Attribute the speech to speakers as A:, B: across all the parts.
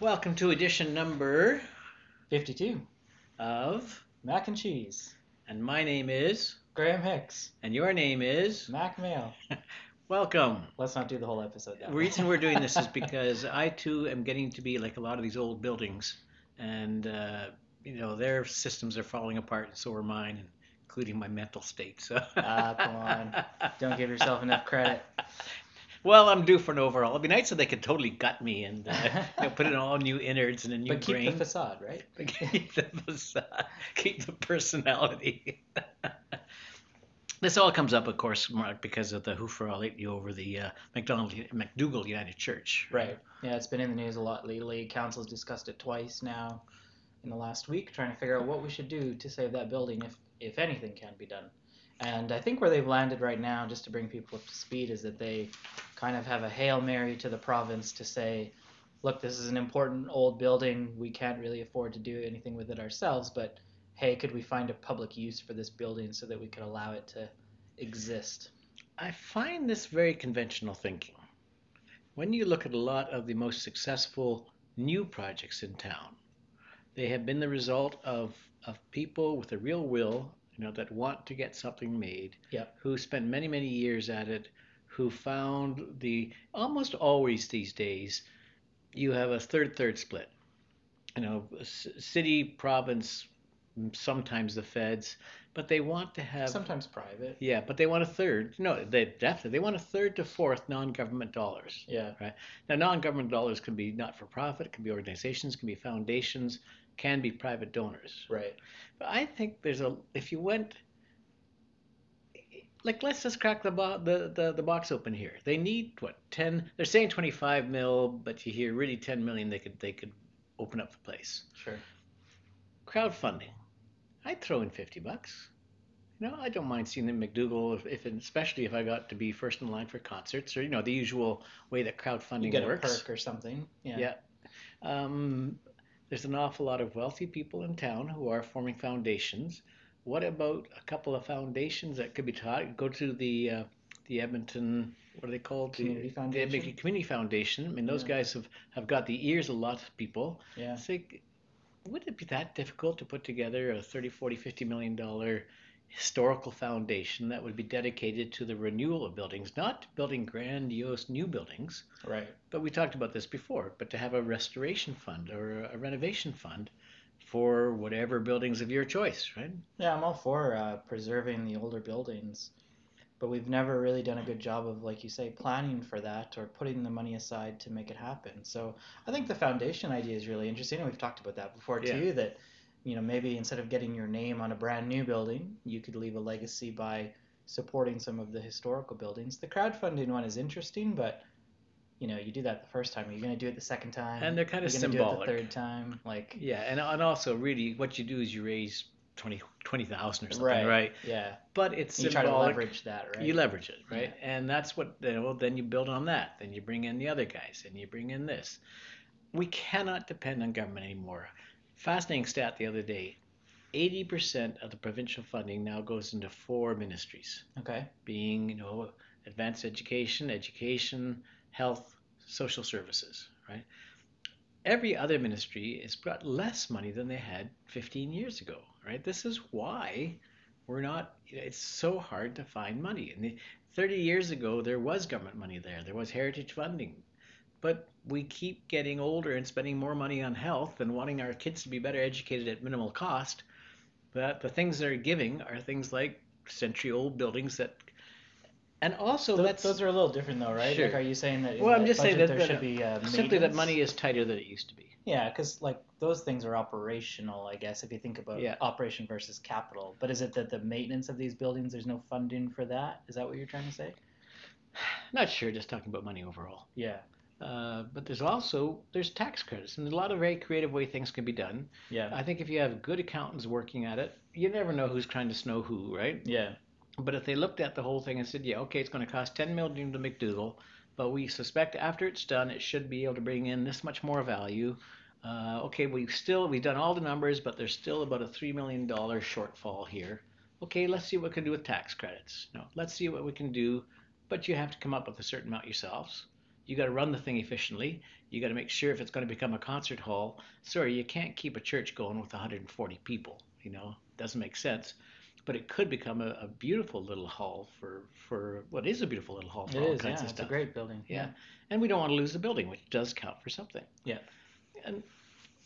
A: welcome to edition number
B: 52.
A: of,
B: Mac and cheese.
A: and my name is,
B: Graham Hicks.
A: and your name is.
B: Mack Male.
A: Welcome.
B: Let's not do the whole episode
A: The reason we're doing this is because I too am getting to be like a lot of these old buildings, and uh, you know their systems are falling apart, and so are mine, including my mental state. So.
B: Ah, come on. Don't give yourself enough credit.
A: Well, I'm due for an overhaul. It'd be nice if they could totally gut me and uh, you know, put in all new innards and a new
B: but keep
A: brain.
B: the facade, right?
A: But keep the facade, keep the personality. this all comes up, of course, Mark, because of the hoofer I lately over the uh, McDonald McDougall United Church.
B: Right. Yeah, it's been in the news a lot lately. Council's discussed it twice now in the last week, trying to figure out what we should do to save that building if, if anything can be done. And I think where they've landed right now, just to bring people up to speed, is that they kind of have a Hail Mary to the province to say, look, this is an important old building. We can't really afford to do anything with it ourselves, but hey, could we find a public use for this building so that we could allow it to exist?
A: I find this very conventional thinking. When you look at a lot of the most successful new projects in town, they have been the result of, of people with a real will, you know, that want to get something made,
B: Yep.
A: who spent many, many years at it, who found the almost always these days, you have a third third split. You know, city, province, sometimes the feds, but they want to have
B: Sometimes private.
A: yeah, but they want a third. No, they definitely they want a third to fourth non-government dollars.
B: Yeah.
A: Right now, non-government dollars can be not-for-profit, can be organizations, can be foundations, can be private donors.
B: Right.
A: But I think there's a if you went like let's just crack the, bo- the the the box open here. They need what ten? They're saying 25 mil, but you hear really 10 million. They could they could open up the place.
B: Sure.
A: Crowdfunding. I'd throw in 50 bucks. You know, I don't mind seeing the McDougall, if, if especially if I got to be first in line for concerts or you know the usual way that crowdfunding
B: You get
A: works.
B: a perk or something. Yeah.
A: Yeah. Um, there's an awful lot of wealthy people in town who are forming foundations. What about a couple of foundations that could be taught? Go to the uh, the Edmonton, what are they called? The-
B: Community
A: The,
B: Foundation?
A: Edmonton Community Foundation. I mean, those
B: Yeah.
A: guys have, have got the ears of a lot of people.
B: Yeah.
A: It's like, would it be that difficult to put together a 30, 40, 50 million dollar historical foundation that would be dedicated to the renewal of buildings, not building grandiose new buildings,
B: Right.
A: but we talked about this before, but to have a restoration fund or a renovation fund for whatever buildings of your choice, right?
B: Yeah, I'm all for uh, preserving the older buildings, but we've never really done a good job of, like you say, planning for that or putting the money aside to make it happen. So I think the foundation idea is really interesting, and we've talked about that before
A: Yeah.
B: too. That you know maybe instead of getting your name on a brand new building, you could leave a legacy by supporting some of the historical buildings. The crowdfunding one is interesting, but you know you do that the first time. Are you going to do it the second time?
A: And they're kind of
B: gonna do it
A: symbolic.
B: the third time, like
A: Yeah, and, and also really what you do is you raise 20 20,000 or something,
B: right,
A: right?
B: Yeah,
A: But it's
B: you try to leverage that, right?
A: You leverage it, right? And that's what you know, then you build on that. Then you bring in the other guys and you bring in this. We cannot depend on government anymore. Fascinating stat the other day. 80% of the provincial funding now goes into four ministries.
B: okay.
A: being, you know, advanced education, education, health, social services, right? Every other ministry has got less money than they had 15 years ago, right? This is why we're not, it's so hard to find money. And the, 30 years ago, there was government money there, there was heritage funding. But we keep getting older and spending more money on health and wanting our kids to be better educated at minimal cost. But the things they're giving are things like century old buildings that and also
B: Those,
A: that's
B: those are a little different, though, right?
A: Sure.
B: Like, are you saying that?
A: Well, I'm just saying that-
B: there
A: that-
B: should be uh,
A: simply that money is tighter than it used to be.
B: Yeah, because like those things are operational, I guess, if you think about
A: Yeah.
B: operation versus capital. But is it that the maintenance of these buildings, there's no funding for that? Is that what you're trying to say?
A: Not sure, just talking about money overall.
B: Yeah,
A: Uh, but there's also there's tax credits, and there's a lot of very creative way things can be done.
B: yeah,
A: I think if you have good accountants working at it, you never know who's trying to snow who, right?
B: yeah,
A: But if they looked at the whole thing and said, yeah, okay, it's going to cost 10 million to McDougall, but we suspect after it's done, it should be able to bring in this much more value. Uh, okay, we've still we've done all the numbers, but there's still about a three million dollar shortfall here. Okay, let's see what we can do with tax credits. No, let's see what we can do, but you have to come up with a certain amount yourselves. You got to run the thing efficiently. You got to make sure if it's going to become a concert hall. Sorry, you can't keep a church going with 140 people. You know, doesn't make sense. But it could become a, a beautiful little hall for for what is a beautiful little hall for
B: It
A: all
B: is,
A: kinds
B: yeah.
A: of
B: It's a great building.
A: Yeah. And we don't want to lose the building, which does count for something.
B: Yeah.
A: And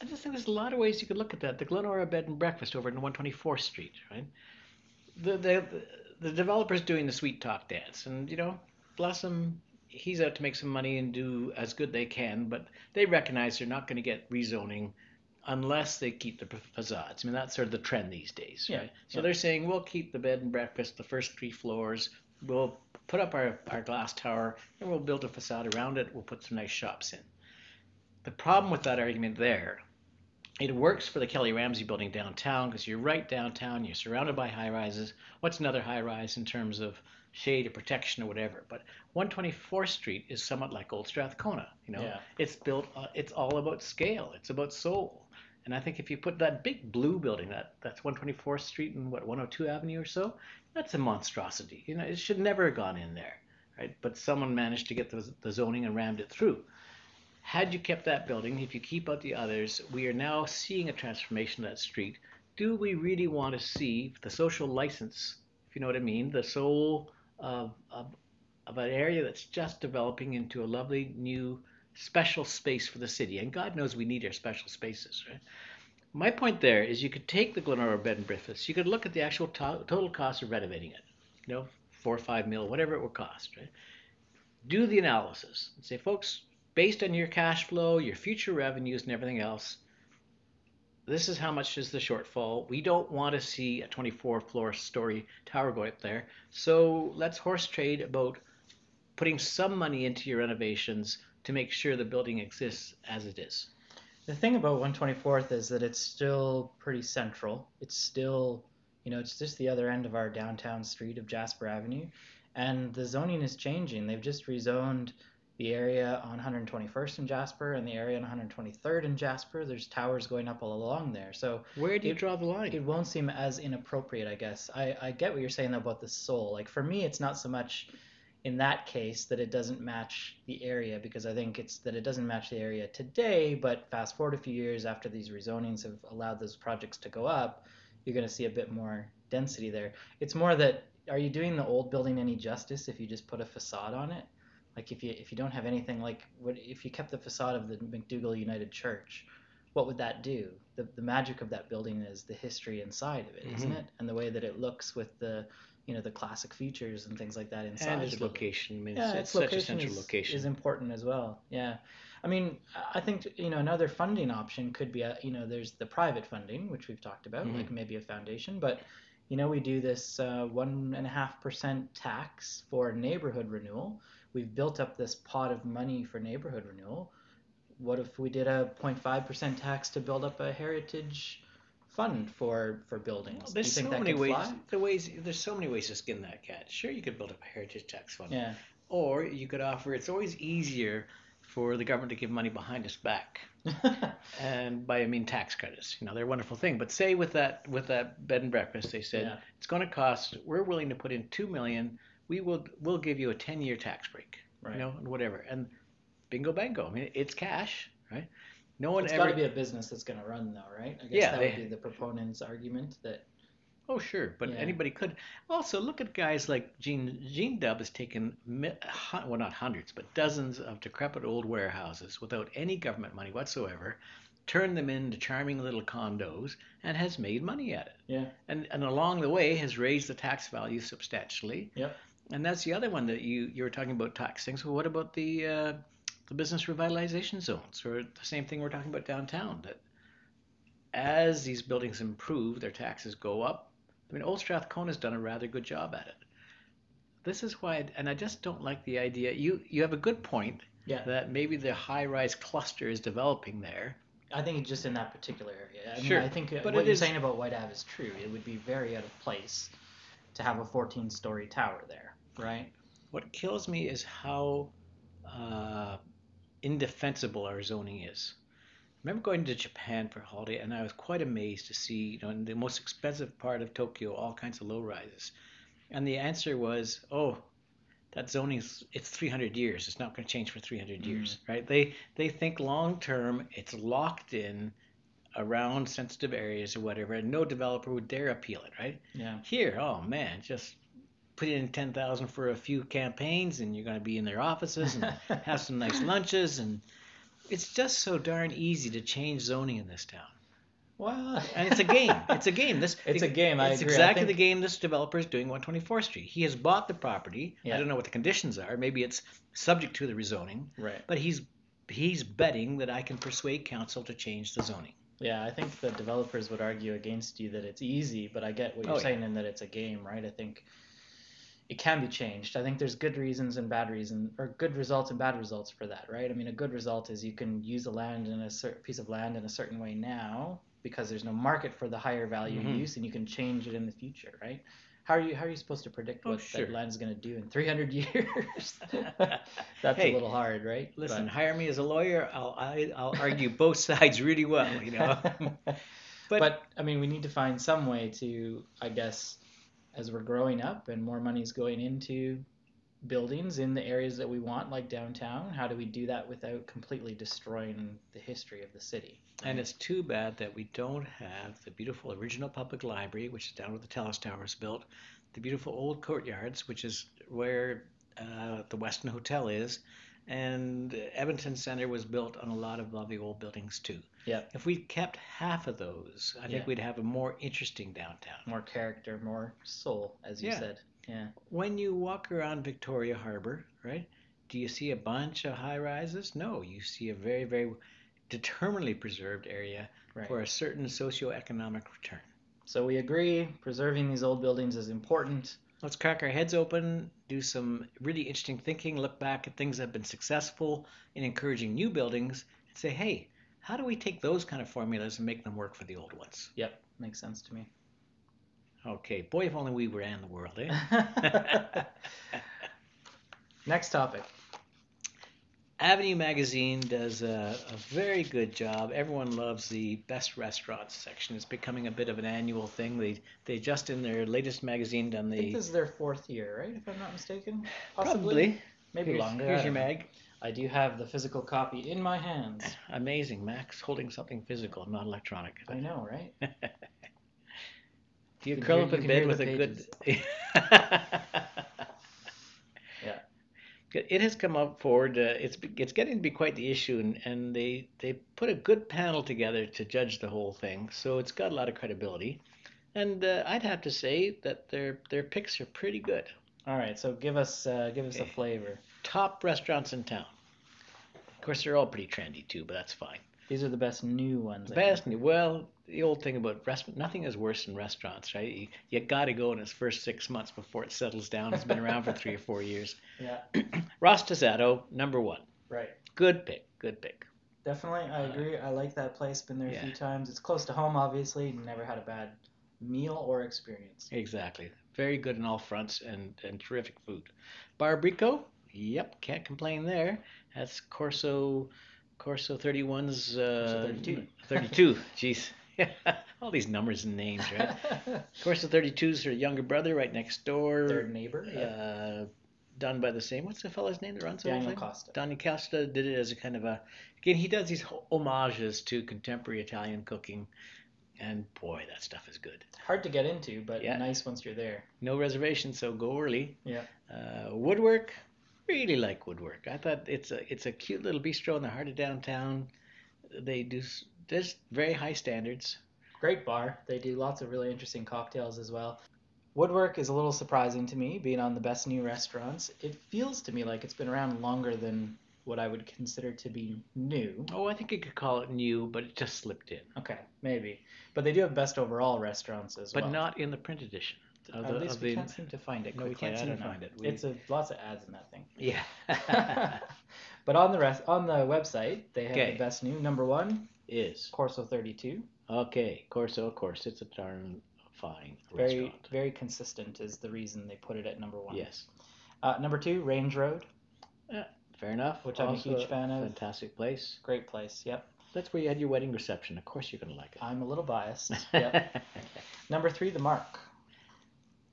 A: I just think there's a lot of ways you could look at that. The Glenora Bed and Breakfast over in 124th Street, right? The, the, the developer's doing the sweet talk dance, and, you know, bless him, he's out to make some money and do as good they can, but they recognize they're not going to get rezoning unless they keep the facades. I mean, that's sort of the trend these days,
B: Yeah,
A: right? So
B: yeah.
A: they're saying, we'll keep the bed and breakfast, the first three floors, we'll put up our, our glass tower, and we'll build a facade around it, we'll put some nice shops in. The problem with that argument there, it works for the Kelly Ramsey building downtown because you're right downtown, you're surrounded by high rises. What's another high rise in terms of shade or protection or whatever? But 124th Street is somewhat like Old Strathcona. You know,
B: Yeah.
A: it's built. Uh, it's all about scale. It's about soul. And I think if you put that big blue building, that that's 124th Street and what 102 Avenue or so, that's a monstrosity. You know, it should never have gone in there, right? But someone managed to get the, the zoning and rammed it through. Had you kept that building, if you keep out the others, we are now seeing a transformation of that street. Do we really want to see the social license, if you know what I mean, the soul of, of, of an area that's just developing into a lovely new special space for the city? And God knows we need our special spaces, right? My point there is you could take the Glenora Bed and Breakfast, you could look at the actual to- total cost of renovating it, you know, four or five mil, whatever it would cost, right? Do the analysis and say, folks, based on your cash flow, your future revenues, and everything else, this is how much is the shortfall. We don't want to see a 24 floor story tower go up there. So let's horse trade about putting some money into your renovations to make sure the building exists as it is.
B: The thing about 124th is that it's still pretty central. It's still, you know, it's just the other end of our downtown street of Jasper Avenue. And the zoning is changing. They've just rezoned the area on 121st in Jasper and the area on 123rd in Jasper. There's towers going up all along there. So
A: Where do you
B: It-
A: draw the line?
B: it won't seem as inappropriate, I guess. I, I get what you're saying about the soul. Like for me, it's not so much in that case that it doesn't match the area because I think it's that it doesn't match the area today. But fast forward a few years after these rezonings have allowed those projects to go up, you're going to see a bit more density there. It's more that are you doing the old building any justice if you just put a facade on it? Like if you if you don't have anything like what if you kept the facade of the McDougall United Church, what would that do? The, the magic of that building is the history inside of it, not
A: Mhm.
B: it? And the way that it looks with the, you know, the classic features and things like that inside.
A: and
B: the
A: its location. I mean,
B: Yeah,
A: it's,
B: its
A: it's such a central
B: is,
A: location.
B: is important as well. Yeah, I mean, I- think you know another funding option could be a, you know there's the private funding which we've talked about,
A: Mhm.
B: like maybe a foundation, but you know we do this uh, one and a half percent tax for neighborhood renewal. We've built up this pot of money for neighborhood renewal. What if we did a 0.5 percent tax to build up a heritage fund for for buildings? You
A: There's so many ways. The ways there's so many ways to skin that cat. Sure, you could build up a heritage tax fund,
B: Yeah,
A: or you could offer. It's always easier for the government to give money behind us back, and by I mean tax credits. You know, they're a wonderful thing. But say with that with that bed and breakfast, they said
B: Yeah.
A: it's going to cost. We're willing to put in two million. We will we'll give you a ten year tax break.
B: right.
A: You know, and whatever. And bingo bango. I mean, it's cash, right? No one
B: It's
A: ever.
B: got to be a business that's going to run, though, right? I guess
A: Yeah,
B: that
A: they-
B: would be the proponent's argument that
A: Oh, sure, but
B: Yeah.
A: anybody could. Also, look at guys like Gene. Gene Dub has taken, well, not hundreds, but dozens of decrepit old warehouses without any government money whatsoever, turned them into charming little condos, and has made money at it.
B: Yeah.
A: And and along the way has raised the tax value substantially.
B: Yep.
A: And that's the other one that you you were talking about taxing. So what about the uh, the business revitalization zones, or the same thing we're talking about downtown? That as these buildings improve, their taxes go up. I mean, Old Strathcona has done a rather good job at it. This is why, and I just don't like the idea. You you have a good point
B: Yeah.
A: that maybe the high-rise cluster is developing there.
B: I think it's just in that particular area. I mean,
A: Sure,
B: I think uh,
A: but
B: what you're
A: is-
B: saying about White Ave is true. It would be very out of place to have a 14-story tower there, right?
A: What kills me is how uh, indefensible our zoning is. I remember going to Japan for a holiday, and I was quite amazed to see, you know, in the most expensive part of Tokyo, all kinds of low rises. And the answer was, oh, that zoning's it's 300 years. It's not going to change for 300
B: Mm.
A: years, right? They they think long term. It's locked in around sensitive areas or whatever, and no developer would dare appeal it, right?
B: Yeah.
A: Here, oh man, just put in 10,000 for a few campaigns, and you're going to be in their offices and have some nice lunches, and it's just so darn easy to change zoning in this town.
B: Well,
A: And it's a game. It's a game. This
B: It's a game, I
A: It's
B: agree.
A: Exactly
B: think-
A: the game this developer is doing 124th Street. He has bought the property.
B: Yeah.
A: I don't know what the conditions are. Maybe it's subject to the rezoning,
B: right.
A: but he's he's betting that I can persuade council to change the zoning.
B: Yeah, I think the developers would argue against you that it's easy, but I get what you're
A: Oh, yeah.
B: saying in that it's a game, right? I think it can be changed. I think there's good reasons and bad reasons, or good results and bad results for that, right? I mean, a good result is you can use the land in a certain piece of land in a certain way now because there's no market for the higher value
A: Mhm.
B: use, and you can change it in the future, right? How are you how are you supposed to predict
A: Oh,
B: what
A: sure.
B: that is going to do in 300 years? That's
A: Hey,
B: a little hard, right?
A: Listen,
B: But-
A: hire me as a lawyer. I'll I, I'll argue both sides really well. You know. But-
B: but, I mean, we need to find some way to, I guess, as we're growing up and more money is going into buildings in the areas that we want, like downtown. How do we do that without completely destroying the history of the city?
A: And it's too bad that we don't have the beautiful original public library, which is down where the Telus Tower was built, the beautiful old courtyards, which is where uh, the Westin Hotel is, and Edmonton Center was built on a lot of lovely old buildings too.
B: Yep.
A: If we kept half of those, I think we'd have a more interesting downtown.
B: more character, more soul, as you
A: Yeah.
B: said. Yeah.
A: When you walk around Victoria Harbor, right, do you see a bunch of high rises? No, you see a very, very determinedly preserved area
B: Right.
A: for a certain socioeconomic return.
B: So we agree, preserving these old buildings is important.
A: Let's crack our heads open, do some really interesting thinking, look back at things that have been successful in encouraging new buildings, and say, hey, how do we take those kind of formulas and make them work for the old ones?
B: Yep, makes sense to me.
A: Okay, boy, if only we ran the world, eh?
B: Next topic.
A: Avenue Magazine does a, a very good job. Everyone loves the best restaurants section. It's becoming a bit of an annual thing. They they just in their latest magazine done the.
B: I think this is their fourth year, right? If I'm not mistaken.
A: probably
B: Maybe
A: here's,
B: longer.
A: Here's your
B: don't know. I do have the physical copy in my hands.
A: Amazing, Max holding something physical, not electronic.
B: I know, right?
A: Do you curl
B: hear-
A: up in bed with a good?
B: Yeah.
A: It has come up forward. Uh, it's it's getting to be quite the issue, and, and they they put a good panel together to judge the whole thing. So it's got a lot of credibility, and uh, I'd have to say that their their picks are pretty good.
B: All right, so give us uh, give us a flavor.
A: Top restaurants in town. Of course, they're all pretty trendy too, but that's fine.
B: These are the best new ones. I
A: Best,
B: think.
A: well, the old thing about restaurant, nothing is worse than restaurants, right? You, you got to go in its first six months before it settles down. It's been around for three or four years.
B: Yeah.
A: Rostizado, number one.
B: Right.
A: Good pick, good pick.
B: Definitely, I
A: Uh,
B: agree. I like that place. Been there a
A: yeah.
B: few times. It's close to home, obviously. Never had a bad meal or experience.
A: Exactly. Very good on all fronts and, and terrific food. Bar Bricco, yep, can't complain there. That's Corso, Corso 31's. Uh,
B: 32.
A: 32, jeez. all these numbers and names, right? Corso 32's her younger brother right next door.
B: Third neighbor. Yeah.
A: uh, done by the same. What's the fellow's name that runs the
B: Daniel
A: thing?
B: Costa.
A: Daniel Costa did it as a kind of a. Again, he does these homages to contemporary Italian cooking, and boy, that stuff is good.
B: It's hard to get into, but
A: Yeah.
B: nice once you're there.
A: No reservations, so go early.
B: Yeah.
A: Uh, woodwork, really like woodwork. I thought it's a it's a cute little bistro in the heart of downtown. They do s- just very high standards.
B: Great bar. They do lots of really interesting cocktails as well. Woodwork is a little surprising to me, being on the best new restaurants. It feels to me like it's been around longer than what I would consider to be new.
A: Oh, I think you could call it new, but it just slipped in.
B: Okay, maybe. But they do have best overall restaurants as
A: But
B: well.
A: But not in the print edition. Of
B: At least we
A: the,
B: can't seem to find it
A: No, we
B: quickly.
A: can't
B: I
A: seem to
B: know.
A: find it. We-
B: It's a, lots of ads in that thing.
A: yeah.
B: but on the rest, on the website, they have
A: Okay.
B: the best new. Number one,
A: is
B: Corso 32.
A: okay. Corso, of course, it's a darn fine
B: Very,
A: restaurant.
B: very consistent is the reason they put it at number one.
A: Yes,
B: Uh, number two, Range Road.
A: Yeah, fair enough.
B: Which I'm a huge fan of.
A: Fantastic place.
B: Great place. Yep.
A: That's where you had your wedding reception. Of course, you're gonna like it.
B: I'm a little biased. Yep. number three, The Mark.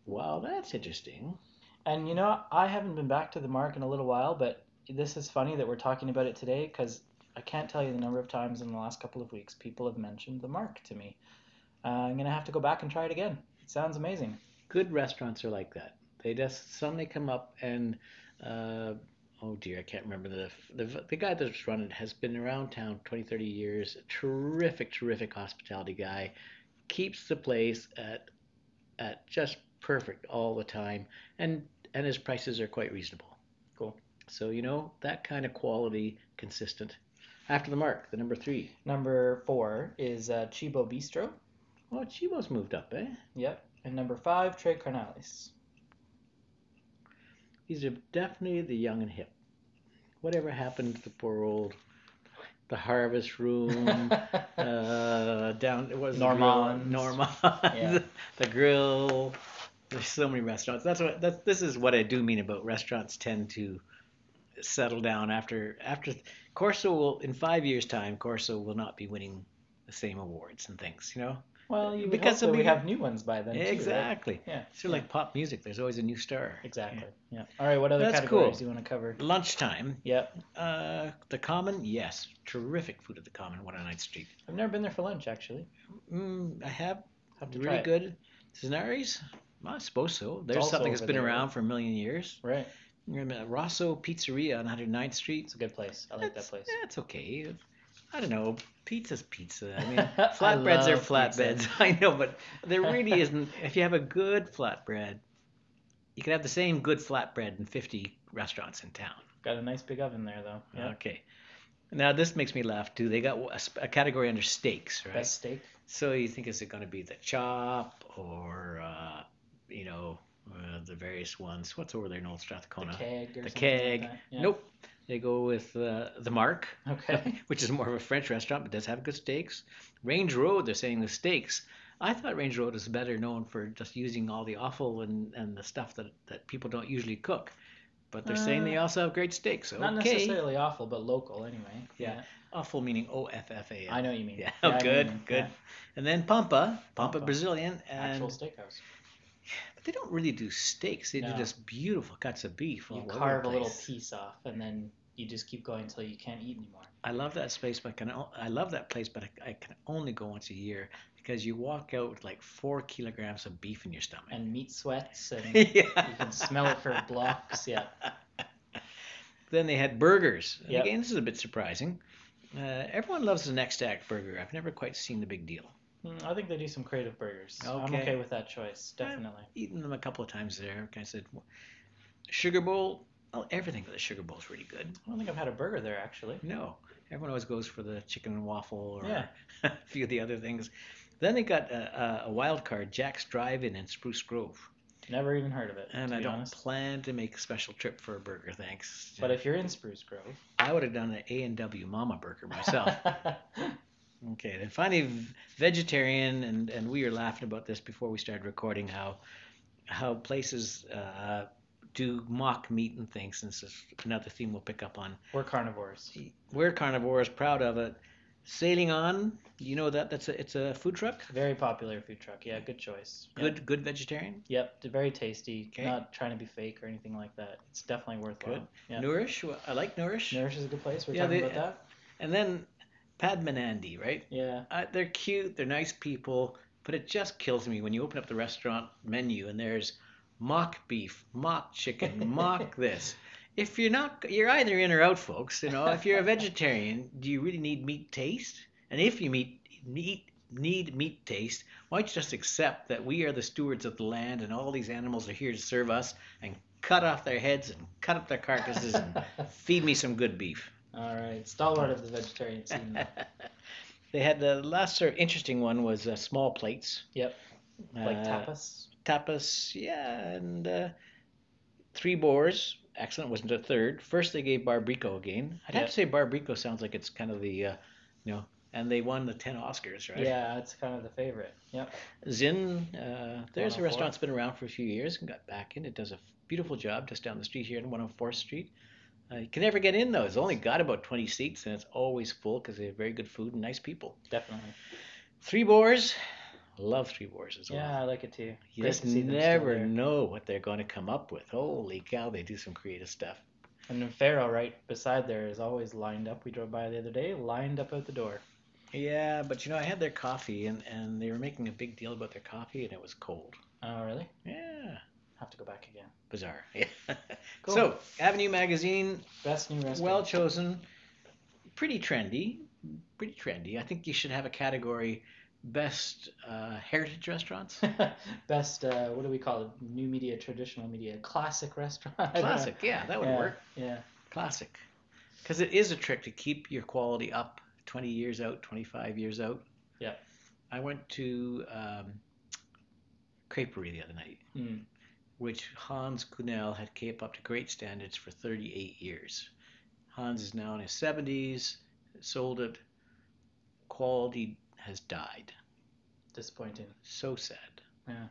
A: Wow, that's interesting.
B: And you know, I haven't been back to the mark in a little while, but this is funny that we're talking about it today because I can't tell you the number of times in the last couple of weeks people have mentioned the mark to me. Uh, I'm gonna have to go back and try it again. It sounds amazing.
A: Good restaurants are like that. They just suddenly come up and, uh, oh dear, I can't remember the, the the guy that's run it has been around town 20, 30 years. Terrific, terrific hospitality guy. Keeps the place at at just perfect all the time, and and his prices are quite reasonable.
B: Cool.
A: So you know that kind of quality, consistent. After the mark, the number three.
B: Number four is uh, Cibo Bistro.
A: Oh, Cibo's moved up, eh?
B: Yep. And number five, Tres Carnales.
A: These are definitely the young and hip. Whatever happened to the poor old, the harvest room, uh, down it was
B: Yeah.
A: the grill. There's so many restaurants. That's what that's this is what I do mean about restaurants tend to settle down after after Corso will in five years time Corso will not be winning the same awards and things, you know.
B: Well, you
A: Because
B: hope we have new ones by then. too, right?
A: exactly.
B: Yeah.
A: It's sort of like pop music. There's always a new star.
B: Exactly. Yeah. All right. What other
A: That's
B: categories
A: cool.
B: do you want to cover?
A: Lunchtime.
B: Yep.
A: Uh, the Common, yes, terrific food at the Common, One on Ninth Street.
B: I've never been there for lunch actually.
A: Mm, I have
B: Have to
A: really good. Cenari's, I suppose so. There's something that's been
B: there, right?
A: around for a million years.
B: Right.
A: Rosso Pizzeria on 109th Street.
B: It's a good place. I like that place.
A: Yeah, it's okay. I don't know. Pizza's pizza. I mean,
B: I
A: flatbreads are
B: love
A: flatbreads.
B: pizza.
A: I know, but there really isn't. If you have a good flatbread, you can have the same good flatbread in 50 restaurants in town.
B: Got a nice big oven there though. Yeah.
A: Okay. Now this makes me laugh too. They got a, a category under steaks, right?
B: Best steak.
A: So you think is it going to be the chop or uh, you know uh, the various ones? What's over there in Old
B: The
A: Strathcona?
B: keg or
A: The keg.
B: Like. Yeah.
A: Nope. They go with uh, the Mark,
B: Okay.
A: which is more of a French restaurant, but does have good steaks. Range Road, they're saying the steaks. I thought Range Road is better known for just using all the offal and, and the stuff that, that people don't usually cook. But they're saying they
B: Uh,
A: also have great steaks. So
B: Not necessarily awful, but local anyway.
A: Yeah. Awful meaning O F F A.
B: I know what you mean.
A: Yeah, oh,
B: know
A: good,
B: what you mean.
A: good.
B: Yeah.
A: And then Pampa, Pampa
B: Pampa.
A: Brazilian, and
B: Actual steakhouse.
A: They don't really do steaks. They
B: No.
A: do just beautiful cuts of beef.
B: You
A: all over the
B: carve a little piece off, and then you just keep going until you can't eat anymore.
A: I love that space, but I can I love that place, but I, I can only go once a year because you walk out with like four kilograms of beef in your stomach.
B: And meat sweats, and
A: yeah.
B: you can smell it for blocks. Yeah.
A: Then they had burgers.
B: Yep.
A: Again, this is a bit surprising. Uh, everyone loves the next act burger. I've never quite seen the big deal.
B: Mm, I think they do some creative burgers. I'm
A: Okay.
B: okay with that choice, definitely.
A: Eaten them a couple of times there. I said, sugar bowl. Oh, everything with the sugar bowl is really good.
B: I don't think I've had a burger there actually.
A: No, everyone always goes for the chicken and waffle or
B: Yeah.
A: a few of the other things. Then they got a, a, wild card, Jack's Drive-In in Spruce Grove,
B: Never even heard of it.
A: and I don't
B: honest.
A: plan to make a special trip for a burger. Thanks.
B: But if you're in Spruce Grove,
A: I would have done an A and W Mama burger myself. okay, then finally vegetarian, and and we were laughing about this before we started recording how how places uh, do mock meat and things. And this is another theme we'll pick up on.
B: we're carnivores.
A: We're carnivores, proud of it. Sailing on, you know that that's a it's a food truck.
B: Very popular food truck. Yeah, good choice. Yep.
A: Good good vegetarian.
B: Yep, they're very tasty.
A: Okay.
B: Not trying to be fake or anything like that. It's definitely worthwhile.
A: Good.
B: Yeah.
A: Nourish, well, I like Nourish.
B: Nourish is a good place. We're
A: Yeah,
B: talking
A: they-
B: about that.
A: And then Padmanadi, right?
B: Yeah.
A: Uh, they're cute, they're nice people, but it just kills me when you open up the restaurant menu and there's mock beef, mock chicken, mock this. If you're not, you're either in or out, folks. You know, if you're a vegetarian, do you really need meat taste? And if you meet, need need meat taste, why don't you just accept that we are the stewards of the land and all these animals are here to serve us and cut off their heads and cut up their carcasses and feed me some good beef.
B: All right, stalwart of the vegetarian scene.
A: they had the last sort of interesting one was uh, small plates.
B: Yep. Like
A: Uh,
B: tapas.
A: Tapas, yeah, and uh, three boars. Excellent wasn't a third. First they gave Bar Bricco again. I'd have
B: Yeah.
A: to say Bar Bricco sounds like it's kind of the, uh, you know, and they won the ten Oscars, right?
B: Yeah, it's kind of the favorite. Yep.
A: Tzin, uh, there's a
B: 104.
A: restaurant that's been around for a few years and got back in. It does a beautiful job just down the street here in 104th Street. Uh, you can never get in though. It's only got about 20 seats and it's always full because they have very good food and nice people.
B: Definitely.
A: Three Boars, love Three Boars as well.
B: Yeah, I like it too.
A: You
B: Great
A: just
B: to see them still
A: never know what they're going to come up with. Holy cow, they do some creative stuff.
B: And then Farrow, right beside there, is always lined up. We drove by the other day, lined up out the door.
A: Yeah, but you know, I had their coffee and, and they were making a big deal about their coffee and it was cold.
B: Oh, really?
A: Yeah,
B: Have to go back again.
A: bizarre. Yeah.
B: Cool.
A: So, Avenue Magazine,
B: Best new restaurant.
A: well chosen, pretty trendy. Pretty trendy. I think you should have a category best uh, heritage restaurants.
B: Best, uh, what do we call it? New media, traditional media, classic restaurant. I don't know.
A: Classic, yeah, that would
B: yeah,
A: work.
B: Yeah.
A: Classic. Because it is a trick to keep your quality up 20 years out, 25 years out.
B: Yeah.
A: I went to um, Creperie the other night,
B: Mm.
A: Which Hans Kunel had kept up to great standards for 38 years. Hans is now in his 70s, sold it. Quality has died.
B: Disappointing.
A: So sad. Yeah.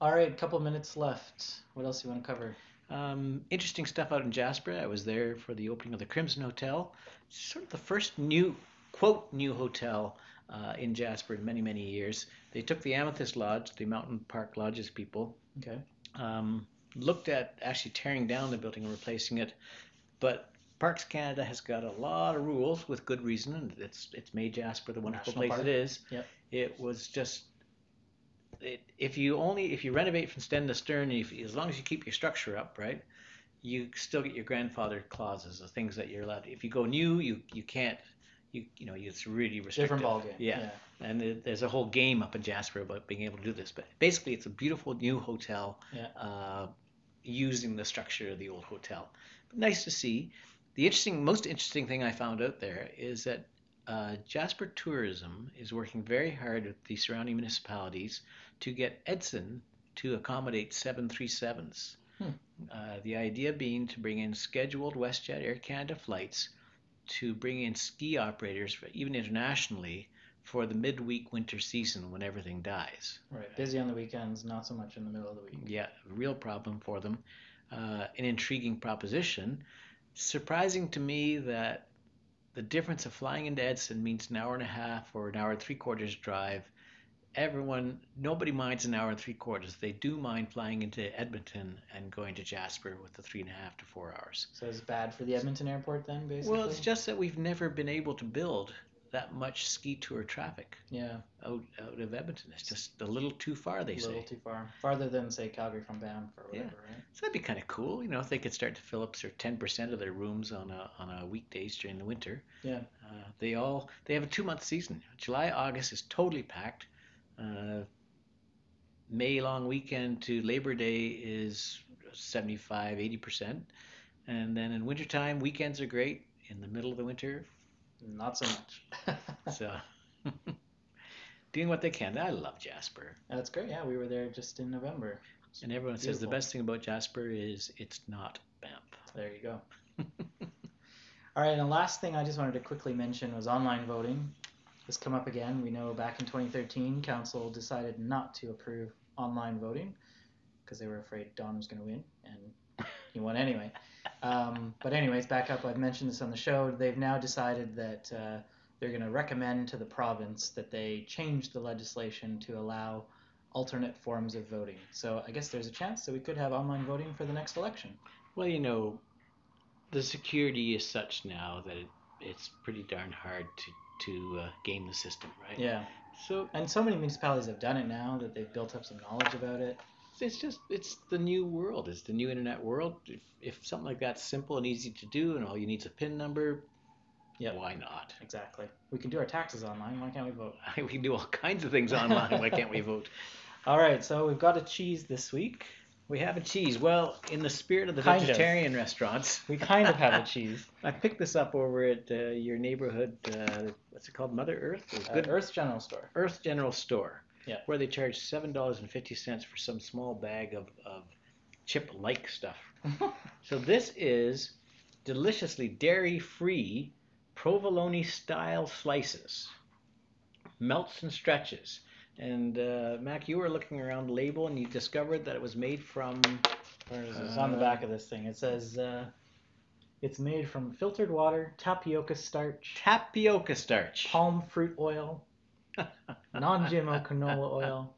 B: All right, couple minutes left. What else do you want to cover?
A: Um, interesting stuff out in Jasper. I was there for the opening of the Crimson Hotel. Sort of the first new, quote, new hotel uh, in Jasper in many, many years. They took the Amethyst Lodge, the Mountain Park Lodges people,
B: Okay.
A: um, looked at actually tearing down the building and replacing it. But Parks Canada has got a lot of rules with good reason, and it's it's made Jasper the wonderful
B: National
A: place
B: park.
A: it is.
B: Yep.
A: It was just. It, if you only if you renovate from stem to stern, if, as long as you keep your structure up, right, you still get your grandfather clauses, the things that you're allowed. If you go new, you you can't. You you know it's really restrictive.
B: Different ballgame.
A: Yeah. And there- there's a whole game up in Jasper about being able to do this. But basically, it's a beautiful new hotel
B: Yeah.
A: uh, using the structure of the old hotel. Nice to see. The interesting, most interesting thing I found out there is that uh, Jasper Tourism is working very hard with the surrounding municipalities to get Edson to accommodate 737s.
B: Hmm.
A: Uh, the idea being to bring in scheduled WestJet Air Canada flights to bring in ski operators, even internationally, for the midweek winter season when everything dies.
B: Right. Busy on the weekends, not so much in the middle of the week.
A: Yeah, real problem for them. Uh, an intriguing proposition. Surprising to me that the difference of flying into Edson means an hour and a half or an hour and three quarters drive. Everyone, nobody minds an hour and three quarters. They do mind flying into Edmonton and going to Jasper with the three and a half to four hours.
B: So it's bad for the Edmonton airport then, basically.
A: Well, it's just that we've never been able to build that much ski tour traffic
B: yeah,
A: out, out of Edmonton. It's just a little too far, they
B: a
A: say.
B: A little too far, farther than say Calgary from Banff or
A: Yeah.
B: whatever, right?
A: So that'd be kind of cool, you know, if they could start to fill up their ten percent of their rooms on a on a weekdays during the winter.
B: Yeah.
A: Uh, they all they have a two month season. July August is totally packed. Uh, May long weekend to Labor Day is 75, 80 percent, and then in wintertime weekends are great. In the middle of the winter,
B: Not so much.
A: so doing what they can. I love Jasper,
B: That's great. Yeah, we were there just in November.
A: and everyone says the best thing about Jasper is it's not Banff.
B: There you go. All right, and the last thing I just wanted to quickly mention was online voting. This come up again. We know back in 2013, council decided not to approve online voting because they were afraid Don was going to win, and he won anyway. Um, but anyways, back up. I've mentioned this on the show. They've now decided that uh, they're going to recommend to the province that they change the legislation to allow alternate forms of voting. So I guess there's a chance that we could have online voting for the next election.
A: Well, you know, the security is such now that it, it's pretty darn hard to to uh, game the system, right?
B: Yeah.
A: So
B: And so many municipalities have done it now that they've built up some knowledge about it.
A: it's just it's the new world. It's the new internet world. If, if something like that's simple and easy to do, and all you need is a PIN number,
B: Yep.
A: why not?
B: Exactly. We can do our taxes online. Why can't we vote?
A: we can do all kinds of things online. Why can't we vote?
B: All right. So we've got a cheese this week.
A: We have a cheese. Well, in the spirit of the
B: Kind of.
A: vegetarian restaurants,
B: We kind of have a cheese.
A: I picked this up over at uh, your neighborhood. Uh, what's it called? Mother Earth. Or
B: Uh,
A: Good
B: Earth General Store.
A: Earth General Store.
B: Yeah.
A: Where they charge seven dollars and fifty cents for some small bag of, of chip like stuff. So this is deliciously dairy free provolone style slices. Melts and stretches. And uh, Mac, you were looking around the label and you discovered that it was made from
B: Where is it? It's on the back of this thing. It says uh, it's made from filtered water, tapioca starch,
A: tapioca starch.
B: palm fruit oil, non-GMO canola oil.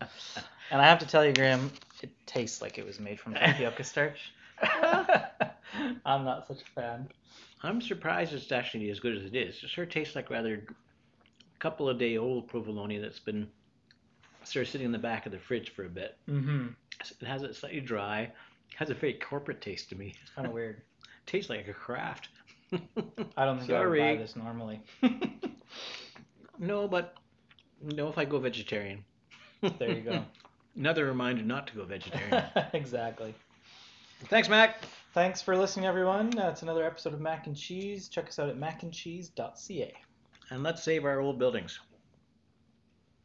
B: And I have to tell you, Graham, it tastes like it was made from tapioca starch. I'm not such a fan.
A: I'm surprised it's actually as good as it is. It sure tastes like rather a couple of day old provolone that's been sort of sitting in the back of the fridge for a bit.
B: Mm-hmm.
A: It has it slightly dry. Has a very corporate taste to me.
B: It's kind of weird.
A: Tastes like a craft.
B: I don't think I would buy this normally.
A: No, but no, if I go vegetarian.
B: There you go.
A: Another reminder not to go vegetarian.
B: exactly.
A: Thanks, Mac.
B: Thanks for listening, everyone. That's another episode of Mac and Cheese. Check us out at macandcheese.ca.
A: And let's save our old buildings.